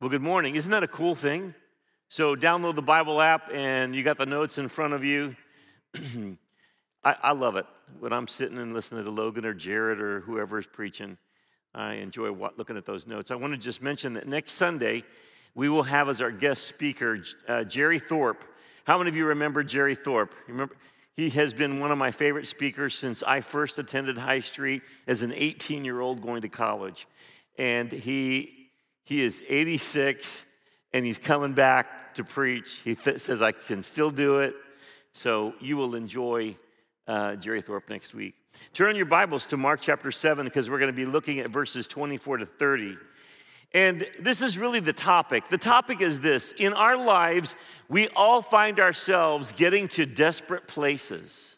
Well, good morning. Isn't that a cool thing? So, download the Bible app and you got the notes in front of you. I, I, love it when I'm sitting and listening to Logan or Jared or whoever is preaching. I enjoy looking at those notes. I want to just mention that next Sunday, we will have as our guest speaker uh, Jerry Thorpe. How many of you remember Jerry Thorpe? Remember, he has been one of my favorite speakers since I first attended High Street as an 18 year old going to college. And he he is 86 and he's coming back to preach. He th- says, I can still do it. So you will enjoy uh, Jerry Thorpe next week. Turn your Bibles to Mark chapter 7 because we're going to be looking at verses 24 to 30. And this is really the topic. The topic is this In our lives, we all find ourselves getting to desperate places.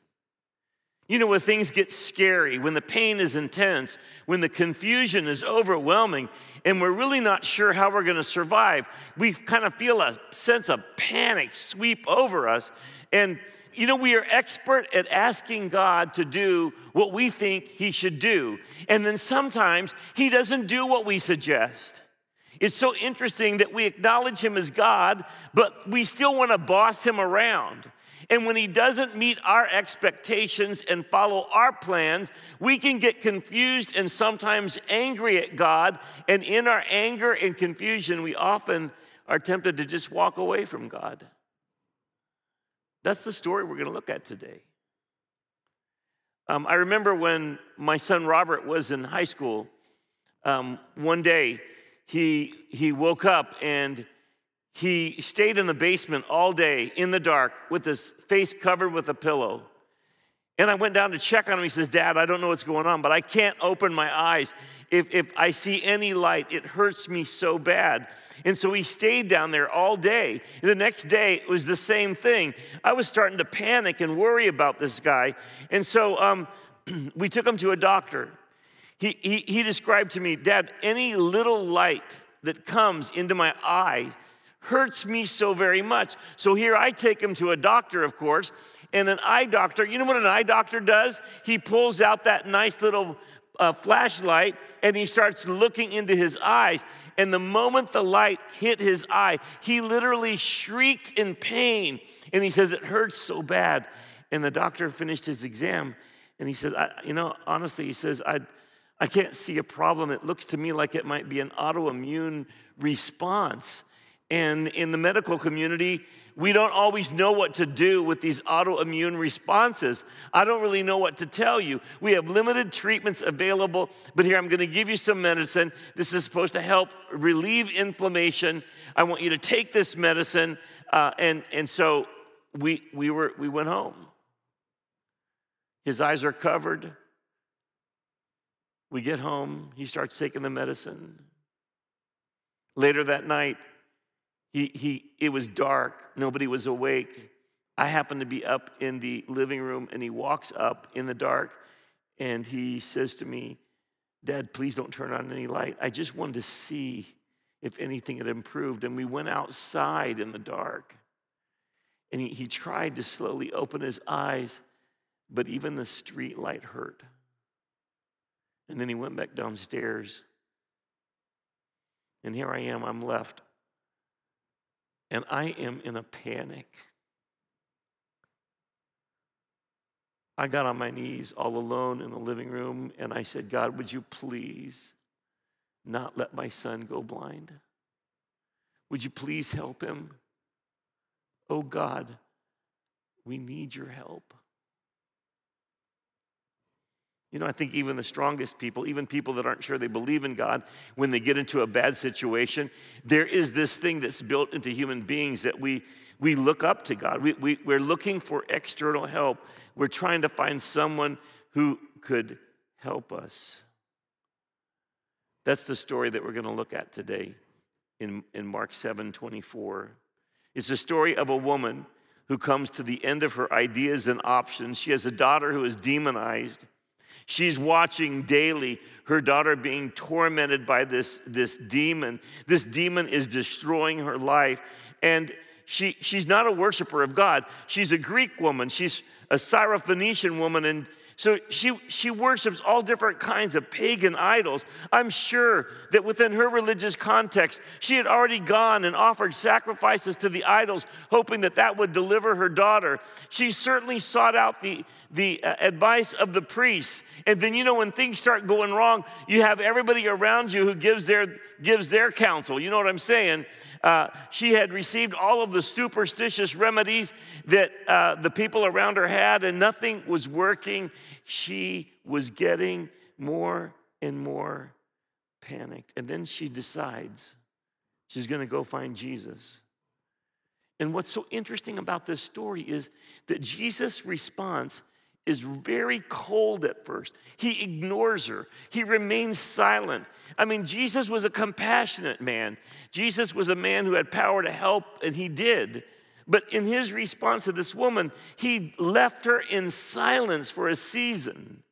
You know, when things get scary, when the pain is intense, when the confusion is overwhelming, and we're really not sure how we're going to survive, we kind of feel a sense of panic sweep over us. And, you know, we are expert at asking God to do what we think He should do. And then sometimes He doesn't do what we suggest. It's so interesting that we acknowledge Him as God, but we still want to boss Him around. And when he doesn't meet our expectations and follow our plans, we can get confused and sometimes angry at God. And in our anger and confusion, we often are tempted to just walk away from God. That's the story we're going to look at today. Um, I remember when my son Robert was in high school, um, one day he, he woke up and he stayed in the basement all day in the dark with his face covered with a pillow. And I went down to check on him. He says, Dad, I don't know what's going on, but I can't open my eyes. If, if I see any light, it hurts me so bad. And so he stayed down there all day. The next day, it was the same thing. I was starting to panic and worry about this guy. And so um, we took him to a doctor. He, he, he described to me, Dad, any little light that comes into my eye hurts me so very much. So here I take him to a doctor, of course, and an eye doctor, you know what an eye doctor does? He pulls out that nice little uh, flashlight and he starts looking into his eyes. And the moment the light hit his eye, he literally shrieked in pain. And he says, It hurts so bad. And the doctor finished his exam and he says, You know, honestly, he says, I, I can't see a problem. It looks to me like it might be an autoimmune response. And in the medical community, we don't always know what to do with these autoimmune responses. I don't really know what to tell you. We have limited treatments available, but here I'm going to give you some medicine. This is supposed to help relieve inflammation. I want you to take this medicine. Uh, and, and so we, we, were, we went home. His eyes are covered. We get home. He starts taking the medicine. Later that night, he, he, it was dark, nobody was awake. I happened to be up in the living room, and he walks up in the dark and he says to me, Dad, please don't turn on any light. I just wanted to see if anything had improved. And we went outside in the dark. And he, he tried to slowly open his eyes, but even the street light hurt. And then he went back downstairs. And here I am, I'm left and I am in a panic. I got on my knees all alone in the living room and I said, God, would you please not let my son go blind? Would you please help him? Oh God, we need your help. You know, I think even the strongest people, even people that aren't sure they believe in God, when they get into a bad situation, there is this thing that's built into human beings that we, we look up to God. We, we, we're looking for external help. We're trying to find someone who could help us. That's the story that we're going to look at today in, in Mark 7 24. It's a story of a woman who comes to the end of her ideas and options. She has a daughter who is demonized. She's watching daily her daughter being tormented by this, this demon. This demon is destroying her life. And she, she's not a worshiper of God. She's a Greek woman. She's a Syrophoenician woman. And, So she, she worships all different kinds of pagan idols. I'm sure that within her religious context, she had already gone and offered sacrifices to the idols, hoping that that would deliver her daughter. She certainly sought out the, the uh, advice of the priests. And then, you know, when things start going wrong, you have everybody around you who gives their, gives their counsel. You know what I'm saying? Uh, she had received all of the superstitious remedies that uh, the people around her had, and nothing was working she was getting more and more panicked. And then she decides she's going to go find Jesus. And what's so interesting about this story is that Jesus' response is very cold at first. He ignores her, he remains silent. I mean, Jesus was a compassionate man. Jesus was a man who had power to help, and he did. But in his response to this woman, he left her in silence for a season.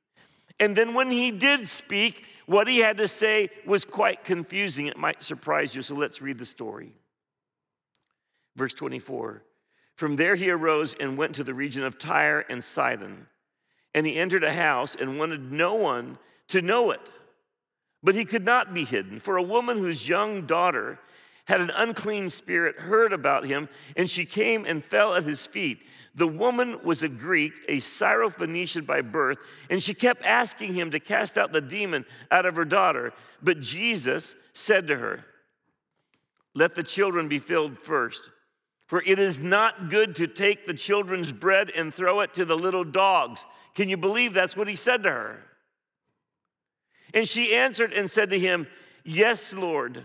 And then when he did speak, what he had to say was quite confusing. It might surprise you, so let's read the story. Verse 24 From there he arose and went to the region of Tyre and Sidon. And he entered a house and wanted no one to know it. But he could not be hidden, for a woman whose young daughter had an unclean spirit heard about him, and she came and fell at his feet. The woman was a Greek, a Syrophoenician by birth, and she kept asking him to cast out the demon out of her daughter. But Jesus said to her, Let the children be filled first, for it is not good to take the children's bread and throw it to the little dogs. Can you believe that's what he said to her? And she answered and said to him, Yes, Lord.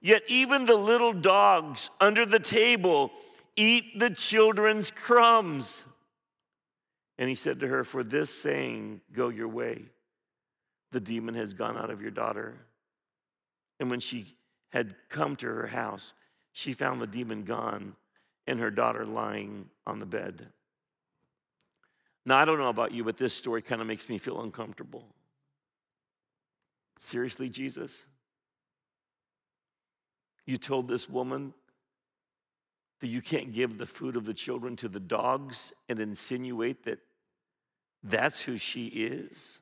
Yet even the little dogs under the table eat the children's crumbs. And he said to her, For this saying, go your way. The demon has gone out of your daughter. And when she had come to her house, she found the demon gone and her daughter lying on the bed. Now, I don't know about you, but this story kind of makes me feel uncomfortable. Seriously, Jesus? You told this woman that you can't give the food of the children to the dogs and insinuate that that's who she is.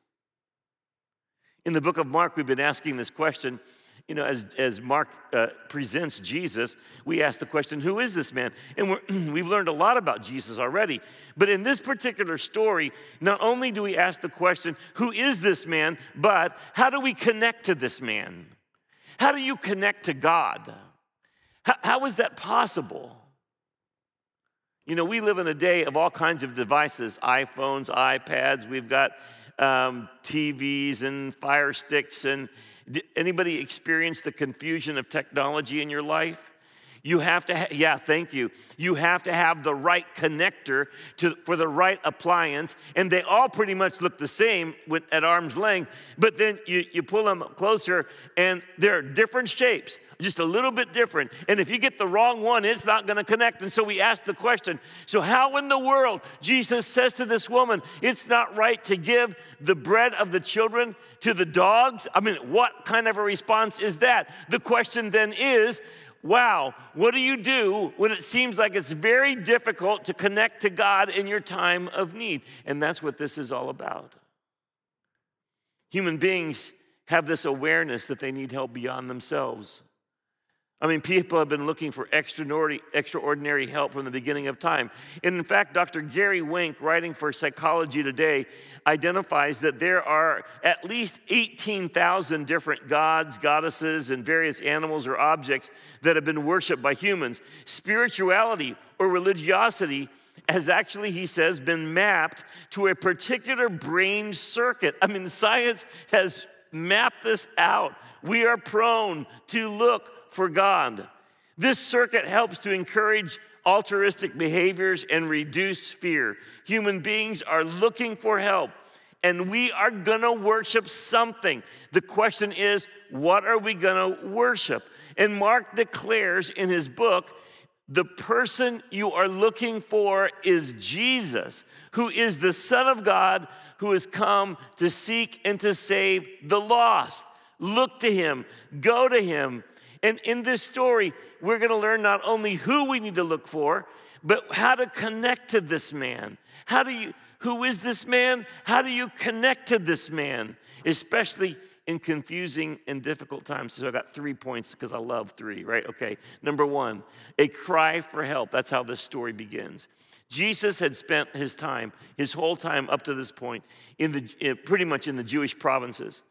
In the book of Mark, we've been asking this question. You know, as, as Mark uh, presents Jesus, we ask the question, Who is this man? And we've learned a lot about Jesus already. But in this particular story, not only do we ask the question, Who is this man? but how do we connect to this man? How do you connect to God? How, how is that possible? You know, we live in a day of all kinds of devices iPhones, iPads, we've got um, TVs and fire sticks. And anybody experience the confusion of technology in your life? You have to, ha- yeah, thank you. You have to have the right connector to, for the right appliance, and they all pretty much look the same with, at arm's length, but then you, you pull them closer, and they're different shapes, just a little bit different. And if you get the wrong one, it's not gonna connect. And so we ask the question so, how in the world, Jesus says to this woman, it's not right to give the bread of the children to the dogs? I mean, what kind of a response is that? The question then is, wow, what do you do when it seems like it's very difficult to connect to God in your time of need? And that's what this is all about. Human beings have this awareness that they need help beyond themselves. I mean, people have been looking for extraordinary help from the beginning of time. And in fact, Dr. Gary Wenk, writing for Psychology Today, identifies that there are at least 18,000 different gods, goddesses, and various animals or objects that have been worshiped by humans. Spirituality or religiosity has actually, he says, been mapped to a particular brain circuit. I mean, science has mapped this out. We are prone to look for God. This circuit helps to encourage altruistic behaviors and reduce fear. Human beings are looking for help and we are gonna worship something. The question is, what are we gonna worship? And Mark declares in his book, the person you are looking for is Jesus, who is the Son of God who has come to seek and to save the lost. Look to him, go to him, and in this story, we're going to learn not only who we need to look for, but how to connect to this man. How do you Who is this man? How do you connect to this man? Especially in confusing and difficult times. So I got three points because I love three, right? Okay. Number one, a cry for help. That's how this story begins. Jesus had spent his time, his whole time up to this point, in the, eh, pretty much in the Jewish provinces.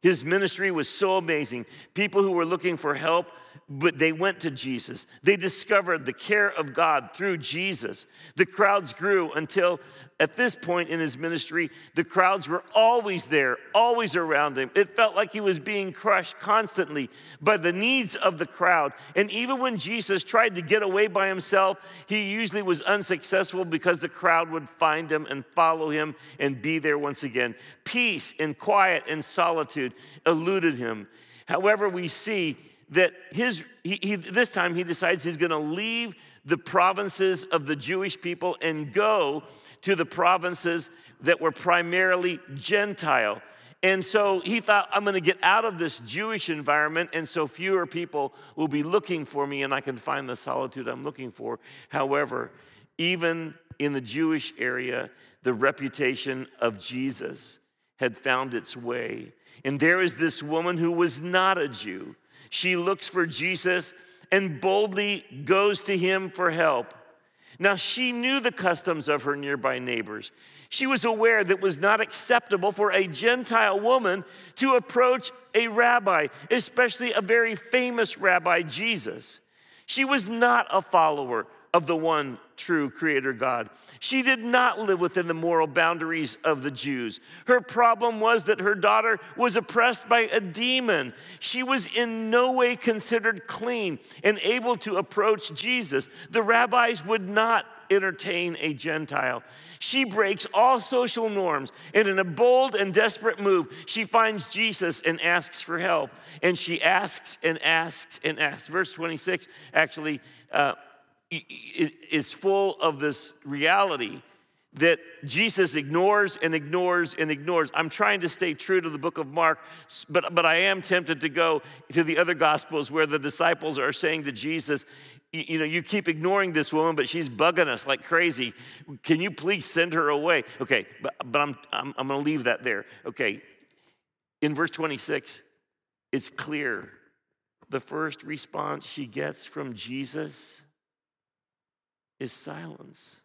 His ministry was so amazing. People who were looking for help, but they went to Jesus. They discovered the care of God through Jesus. The crowds grew until at this point in his ministry, the crowds were always there, always around him. It felt like he was being crushed constantly by the needs of the crowd. And even when Jesus tried to get away by himself, he usually was unsuccessful because the crowd would find him and follow him and be there once again. Peace and quiet and solitude eluded him. However, we see that his, he, he, this time he decides he's going to leave the provinces of the Jewish people and go to the provinces that were primarily Gentile. And so he thought, I'm going to get out of this Jewish environment, and so fewer people will be looking for me, and I can find the solitude I'm looking for. However, even in the Jewish area, the reputation of Jesus had found its way. And there is this woman who was not a Jew. She looks for Jesus and boldly goes to him for help. Now, she knew the customs of her nearby neighbors. She was aware that it was not acceptable for a Gentile woman to approach a rabbi, especially a very famous rabbi, Jesus. She was not a follower of the one true Creator God. She did not live within the moral boundaries of the Jews. Her problem was that her daughter was oppressed by a demon. She was in no way considered clean and able to approach Jesus. The rabbis would not entertain a Gentile. She breaks all social norms, and in a bold and desperate move, she finds Jesus and asks for help. And she asks and asks and asks. Verse 26 actually uh, is full of this reality that Jesus ignores and ignores and ignores. I'm trying to stay true to the book of Mark, but, but I am tempted to go to the other gospels where the disciples are saying to Jesus, you know, you keep ignoring this woman, but she's bugging us like crazy. Can you please send her away? Okay, but, but I'm, I'm, I'm going to leave that there. Okay, in verse 26, it's clear. The first response she gets from Jesus is silence.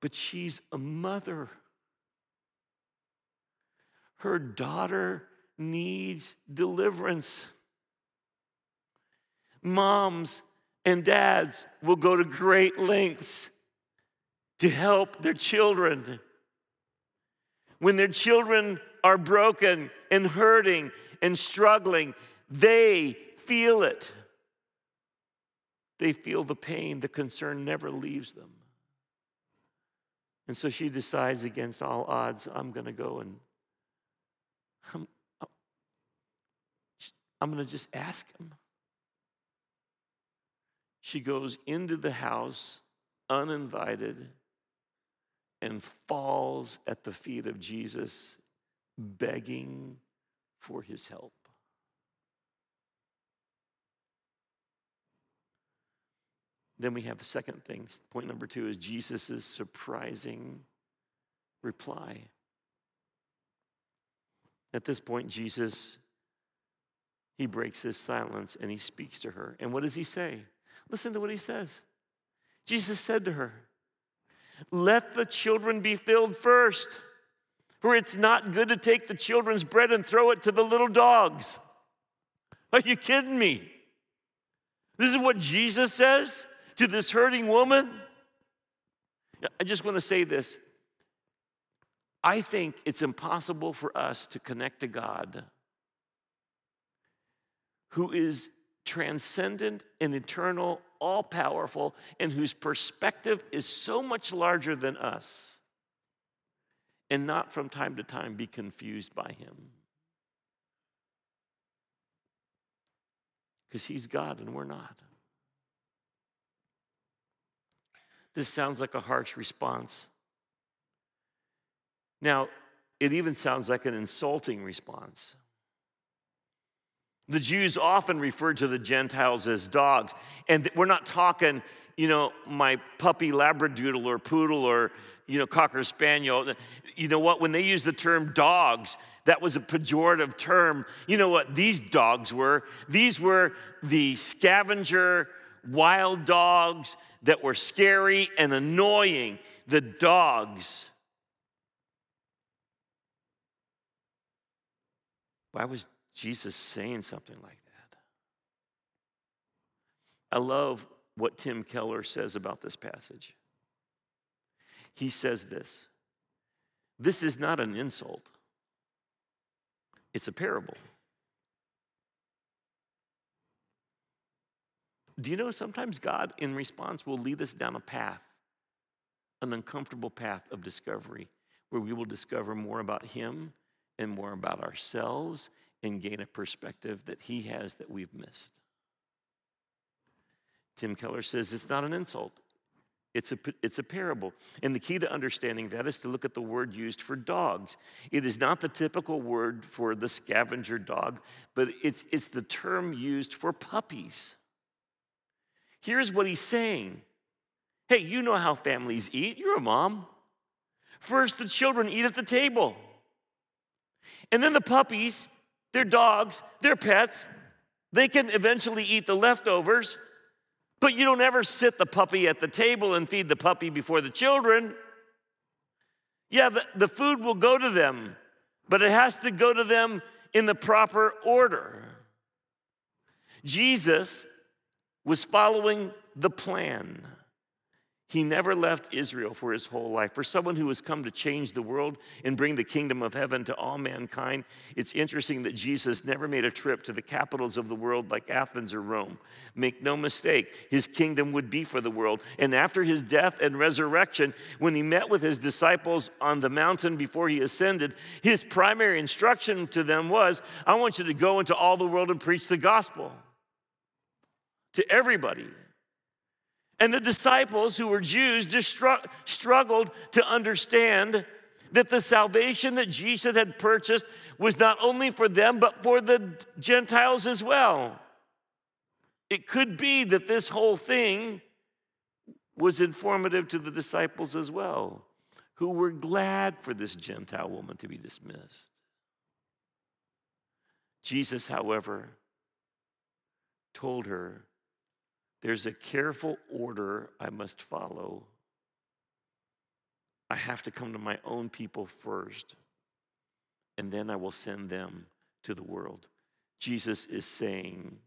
But she's a mother. Her daughter needs deliverance. Moms and dads will go to great lengths to help their children. When their children are broken and hurting and struggling, they feel it. They feel the pain, the concern never leaves them. And so she decides against all odds, I'm going to go and I'm, I'm going to just ask him. She goes into the house uninvited and falls at the feet of Jesus, begging for his help. Then we have the second thing. Point number two is Jesus' surprising reply. At this point, Jesus, he breaks his silence and he speaks to her. And what does he say? Listen to what he says. Jesus said to her, Let the children be filled first, for it's not good to take the children's bread and throw it to the little dogs. Are you kidding me? This is what Jesus says? To this hurting woman? I just want to say this. I think it's impossible for us to connect to God who is transcendent and eternal, all powerful, and whose perspective is so much larger than us, and not from time to time be confused by him. Because he's God and we're not. This sounds like a harsh response. Now, it even sounds like an insulting response. The Jews often referred to the Gentiles as dogs. And we're not talking, you know, my puppy Labradoodle or poodle or, you know, Cocker Spaniel. You know what? When they used the term dogs, that was a pejorative term. You know what these dogs were? These were the scavenger wild dogs that were scary and annoying. The dogs. Why was Jesus saying something like that? I love what Tim Keller says about this passage. He says this this is not an insult, it's a parable. Do you know sometimes God, in response, will lead us down a path, an uncomfortable path of discovery, where we will discover more about Him and more about ourselves and gain a perspective that He has that we've missed. Tim Keller says it's not an insult, it's a, it's a parable. And the key to understanding that is to look at the word used for dogs. It is not the typical word for the scavenger dog, but it's, it's the term used for puppies. Here's what he's saying Hey, you know how families eat. You're a mom. First, the children eat at the table. And then the puppies, their dogs, their pets, they can eventually eat the leftovers. But you don't ever sit the puppy at the table and feed the puppy before the children. Yeah, the, the food will go to them, but it has to go to them in the proper order. Jesus was following the plan. He never left Israel for his whole life. For someone who has come to change the world and bring the kingdom of heaven to all mankind, it's interesting that Jesus never made a trip to the capitals of the world like Athens or Rome. Make no mistake, his kingdom would be for the world. And after his death and resurrection, when he met with his disciples on the mountain before he ascended, his primary instruction to them was I want you to go into all the world and preach the gospel to everybody. And the disciples, who were Jews, just struggled to understand that the salvation that Jesus had purchased was not only for them, but for the Gentiles as well. It could be that this whole thing was informative to the disciples as well, who were glad for this Gentile woman to be dismissed. Jesus, however, told her there's a careful order I must follow. I have to come to my own people first, and then I will send them to the world. Jesus is saying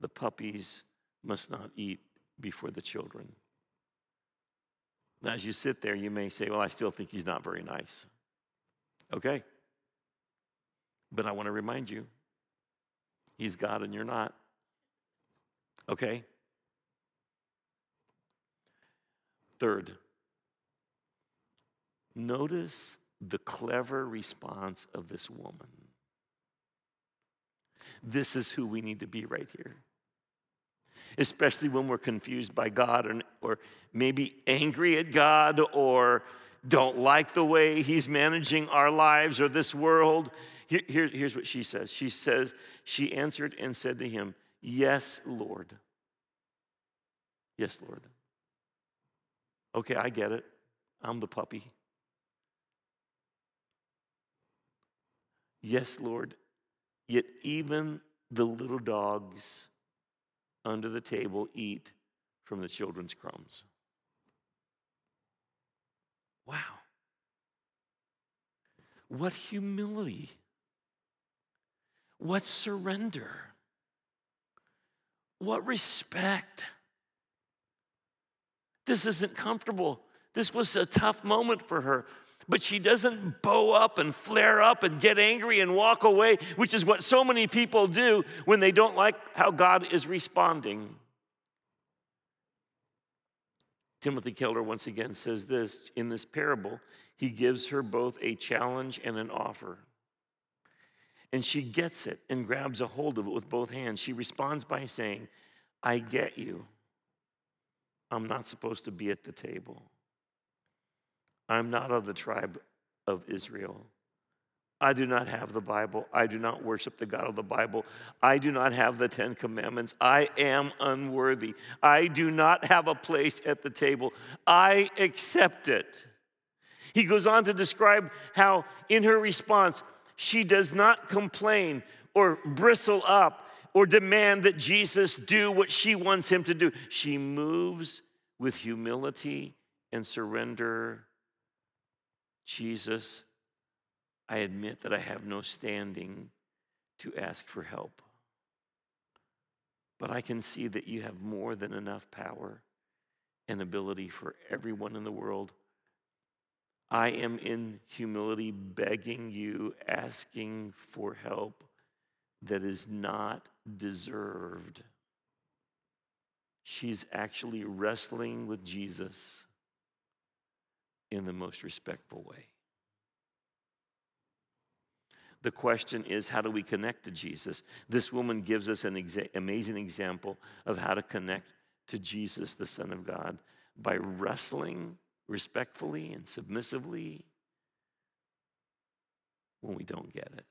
the puppies must not eat before the children. Now, as you sit there, you may say, Well, I still think he's not very nice. Okay. But I want to remind you, he's God and you're not. Okay? Third, notice the clever response of this woman. This is who we need to be right here. Especially when we're confused by God or, or maybe angry at God or don't like the way He's managing our lives or this world. Here, here, here's what she says She says, She answered and said to him, Yes, Lord. Yes, Lord. Okay, I get it. I'm the puppy. Yes, Lord. Yet even the little dogs under the table eat from the children's crumbs. Wow. What humility. What surrender. What respect. This isn't comfortable. This was a tough moment for her. But she doesn't bow up and flare up and get angry and walk away, which is what so many people do when they don't like how God is responding. Timothy Keller once again says this in this parable, he gives her both a challenge and an offer. And she gets it and grabs a hold of it with both hands. She responds by saying, I get you. I'm not supposed to be at the table. I'm not of the tribe of Israel. I do not have the Bible. I do not worship the God of the Bible. I do not have the Ten Commandments. I am unworthy. I do not have a place at the table. I accept it. He goes on to describe how, in her response, she does not complain or bristle up or demand that Jesus do what she wants him to do. She moves with humility and surrender. Jesus, I admit that I have no standing to ask for help. But I can see that you have more than enough power and ability for everyone in the world. I am in humility begging you, asking for help that is not deserved. She's actually wrestling with Jesus in the most respectful way. The question is, how do we connect to Jesus? This woman gives us an exa- amazing example of how to connect to Jesus, the Son of God, by wrestling respectfully and submissively when we don't get it.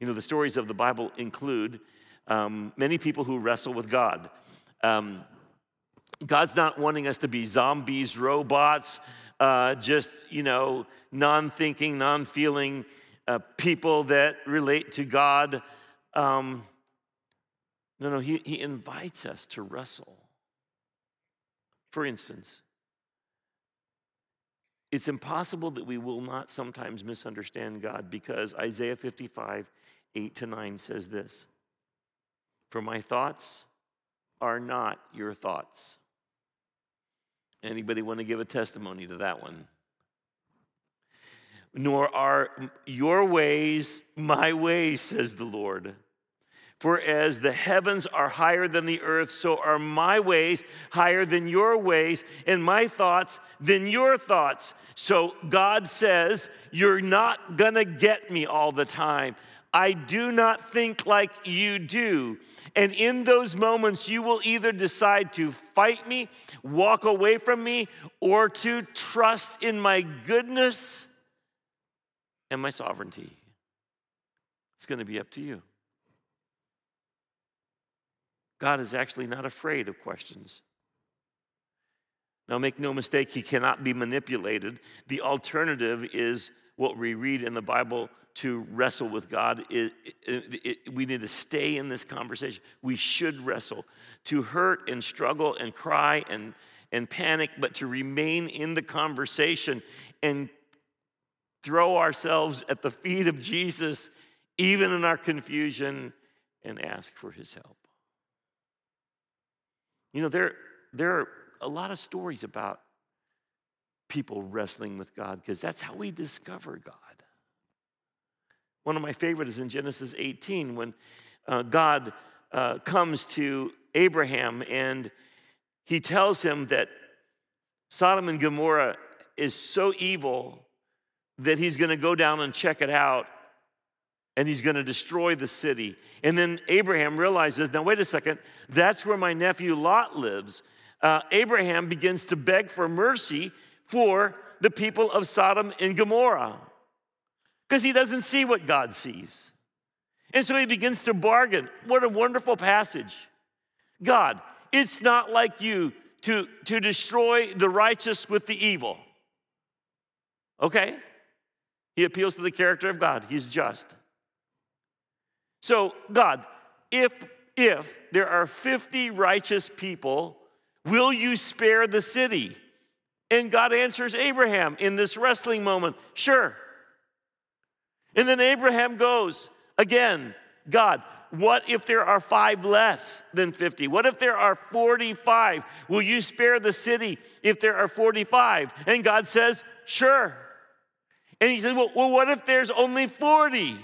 You know, the stories of the Bible include um, many people who wrestle with God. Um, God's not wanting us to be zombies, robots, uh, just, you know, non thinking, non feeling uh, people that relate to God. Um, no, no, he, he invites us to wrestle. For instance, it's impossible that we will not sometimes misunderstand God because Isaiah 55 8 to 9 says this For my thoughts are not your thoughts. Anybody want to give a testimony to that one? Nor are your ways my ways, says the Lord. For as the heavens are higher than the earth, so are my ways higher than your ways, and my thoughts than your thoughts. So God says, You're not gonna get me all the time. I do not think like you do. And in those moments, you will either decide to fight me, walk away from me, or to trust in my goodness and my sovereignty. It's going to be up to you. God is actually not afraid of questions. Now, make no mistake, he cannot be manipulated. The alternative is what we read in the Bible to wrestle with God. It, it, it, we need to stay in this conversation. We should wrestle. To hurt and struggle and cry and, and panic, but to remain in the conversation and throw ourselves at the feet of Jesus, even in our confusion, and ask for his help. You know, there, there are a lot of stories about people wrestling with God because that's how we discover God. One of my favorite is in Genesis 18 when uh, God uh, comes to Abraham and he tells him that Sodom and Gomorrah is so evil that he's going to go down and check it out and he's going to destroy the city. And then Abraham realizes, now wait a second, that's where my nephew Lot lives. Uh, Abraham begins to beg for mercy for the people of Sodom and Gomorrah because he doesn't see what God sees. And so he begins to bargain. What a wonderful passage. God, it's not like you to, to destroy the righteous with the evil. Okay? He appeals to the character of God. He's just. So, God, if if there are 50 righteous people, will you spare the city? And God answers Abraham in this wrestling moment, sure. And then Abraham goes, again, God, what if there are five less than 50? What if there are 45? Will you spare the city if there are 45? And God says, Sure. And he says, Well, well what if there's only 40?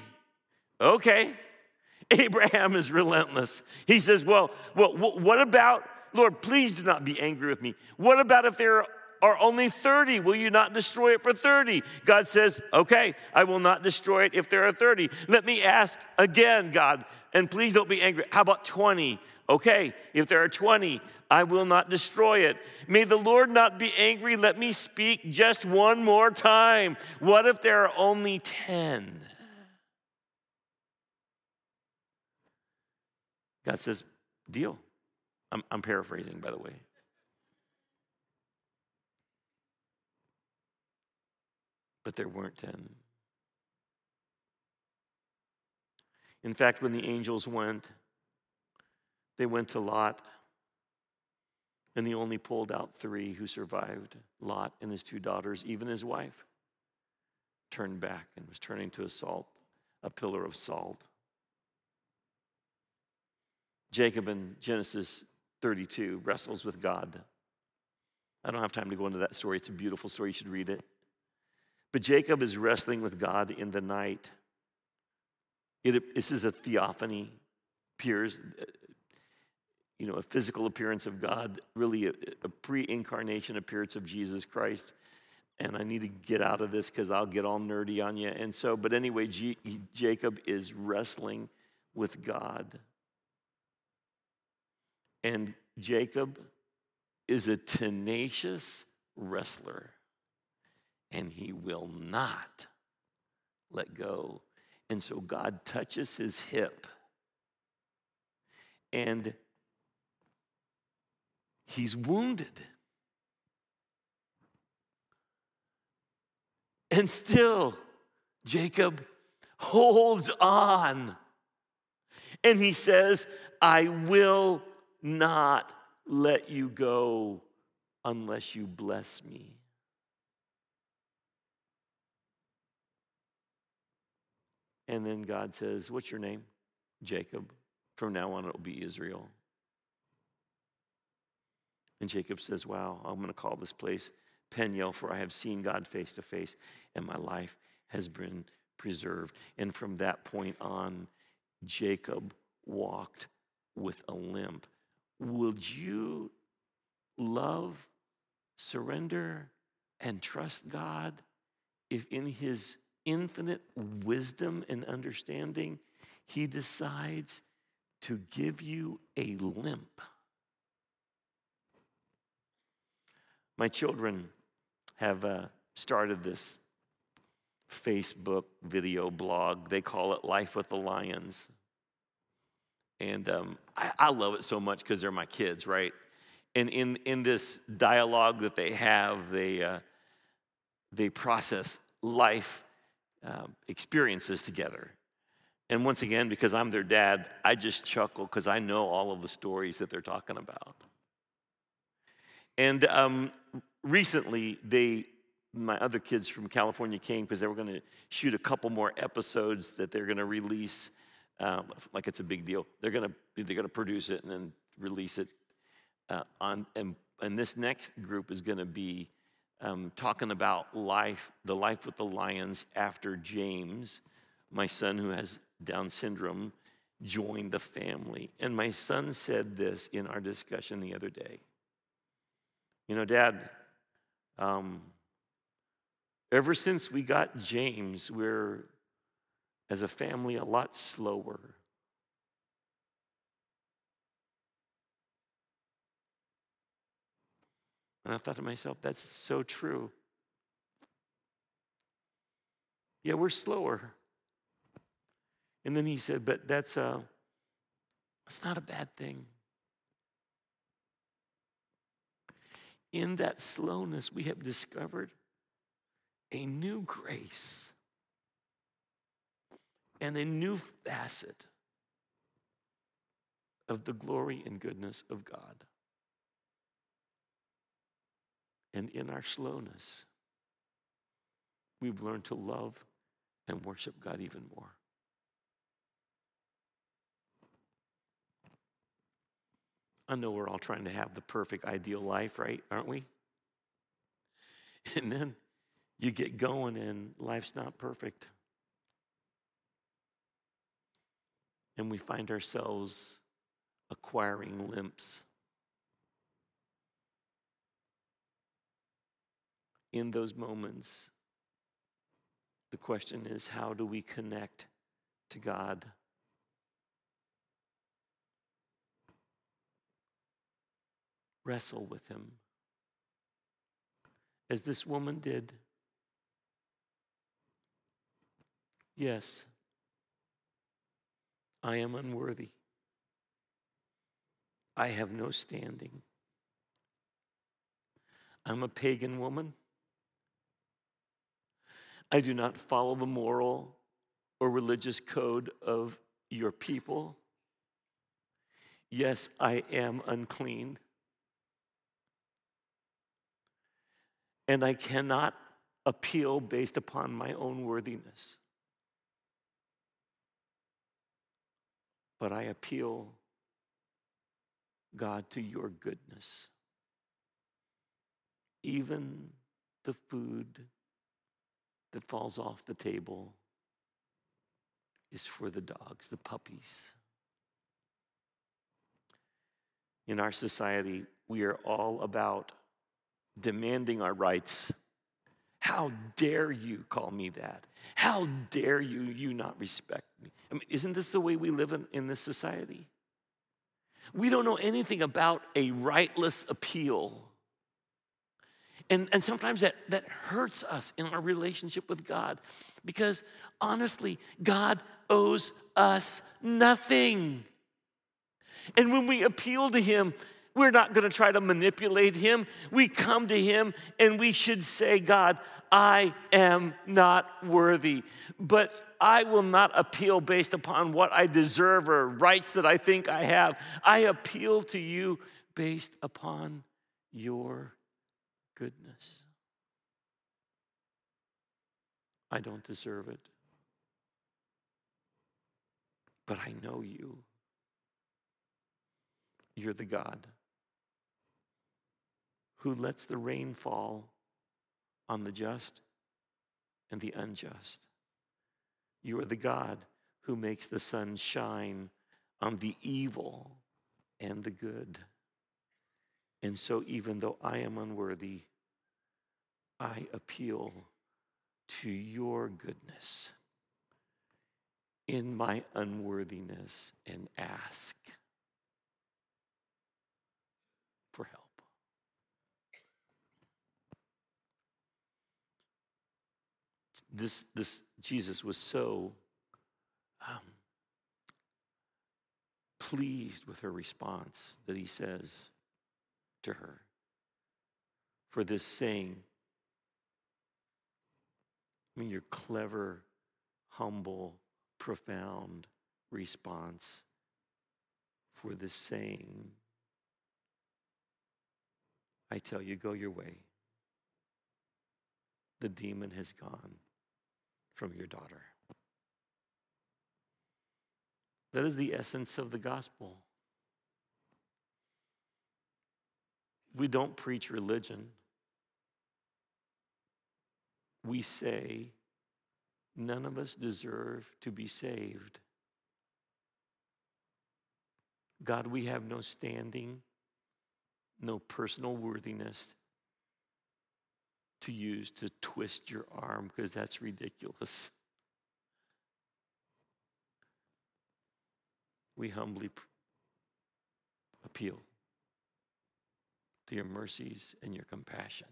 Okay. Abraham is relentless. He says, Well, well what about, Lord, please do not be angry with me. What about if there are only 30. Will you not destroy it for 30? God says, Okay, I will not destroy it if there are 30. Let me ask again, God, and please don't be angry. How about 20? Okay, if there are 20, I will not destroy it. May the Lord not be angry. Let me speak just one more time. What if there are only 10? God says, Deal. I'm, I'm paraphrasing, by the way. But there weren't 10. In fact, when the angels went, they went to Lot, and he only pulled out three who survived Lot and his two daughters, even his wife turned back and was turning to a salt, a pillar of salt. Jacob in Genesis 32 wrestles with God. I don't have time to go into that story. It's a beautiful story. You should read it. But Jacob is wrestling with God in the night. It, this is a theophany, appears, you know, a physical appearance of God, really a, a pre incarnation appearance of Jesus Christ. And I need to get out of this because I'll get all nerdy on you. And so, but anyway, G, Jacob is wrestling with God. And Jacob is a tenacious wrestler, and he will not let go. And so God touches his hip, and he's wounded. And still, Jacob holds on. And he says, I will not let you go unless you bless me. And then God says, What's your name? Jacob. From now on, it will be Israel. And Jacob says, Wow, I'm going to call this place Peniel, for I have seen God face to face, and my life has been preserved. And from that point on, Jacob walked with a limp. Would you love, surrender, and trust God if in His infinite wisdom and understanding, He decides to give you a limp? My children have uh, started this Facebook video blog. They call it Life with the Lions. And um, I, I love it so much because they're my kids, right? And in, in this dialogue that they have, they, uh, they process life uh, experiences together. And once again, because I'm their dad, I just chuckle because I know all of the stories that they're talking about. And um, recently, they, my other kids from California came because they were going to shoot a couple more episodes that they're going to release um, like it's a big deal. They're gonna they're gonna produce it and then release it uh, on. And, and this next group is gonna be um, talking about life, the life with the lions after James, my son who has Down syndrome, joined the family. And my son said this in our discussion the other day. You know, Dad. Um, ever since we got James, we're as a family a lot slower. And I thought to myself, that's so true. Yeah, we're slower. And then he said, but that's a, uh, that's not a bad thing. In that slowness, we have discovered a new grace and a new facet of the glory and goodness of God. And in our slowness, we've learned to love and worship God even more. I know we're all trying to have the perfect, ideal life, right? Aren't we? And then you get going, and life's not perfect. and we find ourselves acquiring limps. In those moments, the question is how do we connect to God? wrestle with Him as this woman did. Yes, I am unworthy. I have no standing. I'm a pagan woman. I do not follow the moral or religious code of your people. Yes, I am unclean. And I cannot appeal based upon my own worthiness. But I appeal, God, to your goodness. Even the food that falls off the table is for the dogs, the puppies. In our society, we are all about demanding our rights. How dare you call me that? How dare you, you not respect me? I mean, isn't this the way we live in, in this society? We don't know anything about a rightless appeal and, and sometimes that, that hurts us in our relationship with God because honestly, God owes us nothing. And when we appeal to Him, we're not going to try to manipulate Him. We come to Him and we should say, God, I am not worthy, but I will not appeal based upon what I deserve or rights that I think I have. I appeal to you based upon your goodness. I don't deserve it. But I know you. You're the God who lets the rain fall on the just and the unjust. You are the God who makes the sun shine on the evil and the good. And so, even though I am unworthy, I appeal to your goodness in my unworthiness and ask for help. This, this Jesus was so um, pleased with her response that he says, to her for this saying. I mean, your clever, humble, profound response for this saying. I tell you, go your way. The demon has gone from your daughter. That is the essence of the gospel. We don't preach religion. We say none of us deserve to be saved. God, we have no standing, no personal worthiness to use to twist your arm because that's ridiculous. We humbly appeal your mercies and your compassion.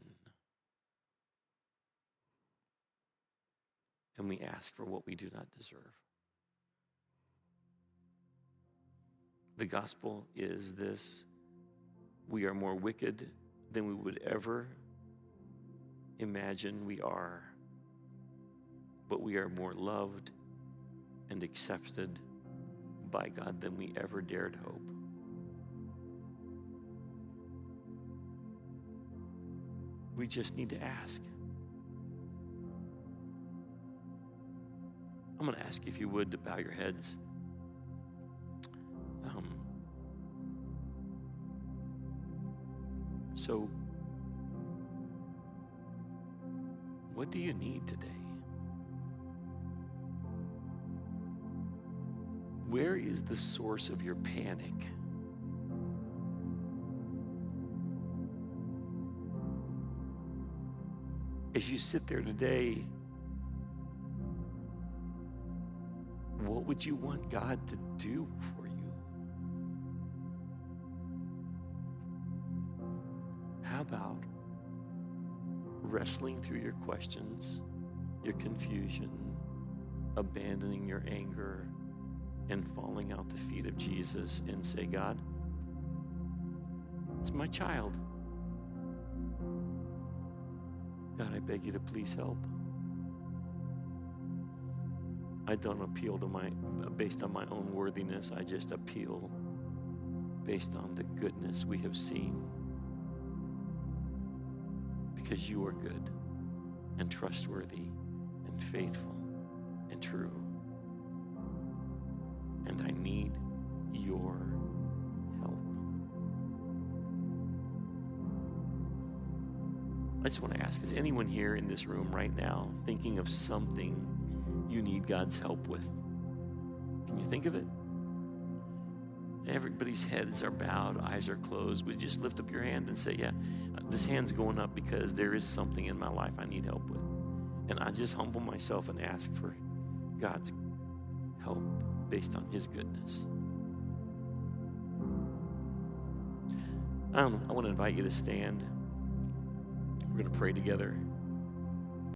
And we ask for what we do not deserve. The gospel is this we are more wicked than we would ever imagine we are, but we are more loved and accepted by God than we ever dared hope. We just need to ask. I'm going to ask if you would to bow your heads. Um, so, what do you need today? Where is the source of your panic? As you sit there today, what would you want God to do for you? How about wrestling through your questions, your confusion, abandoning your anger, and falling out the feet of Jesus and say, God, it's my child. God, I beg you to please help. I don't appeal to my based on my own worthiness. I just appeal based on the goodness we have seen. Because you are good and trustworthy and faithful and true. And I need your I just want to ask is anyone here in this room right now thinking of something you need God's help with? Can you think of it? Everybody's heads are bowed, eyes are closed. Would you just lift up your hand and say, Yeah, this hand's going up because there is something in my life I need help with. And I just humble myself and ask for God's help based on His goodness. I, I want to invite you to stand. Going to pray together.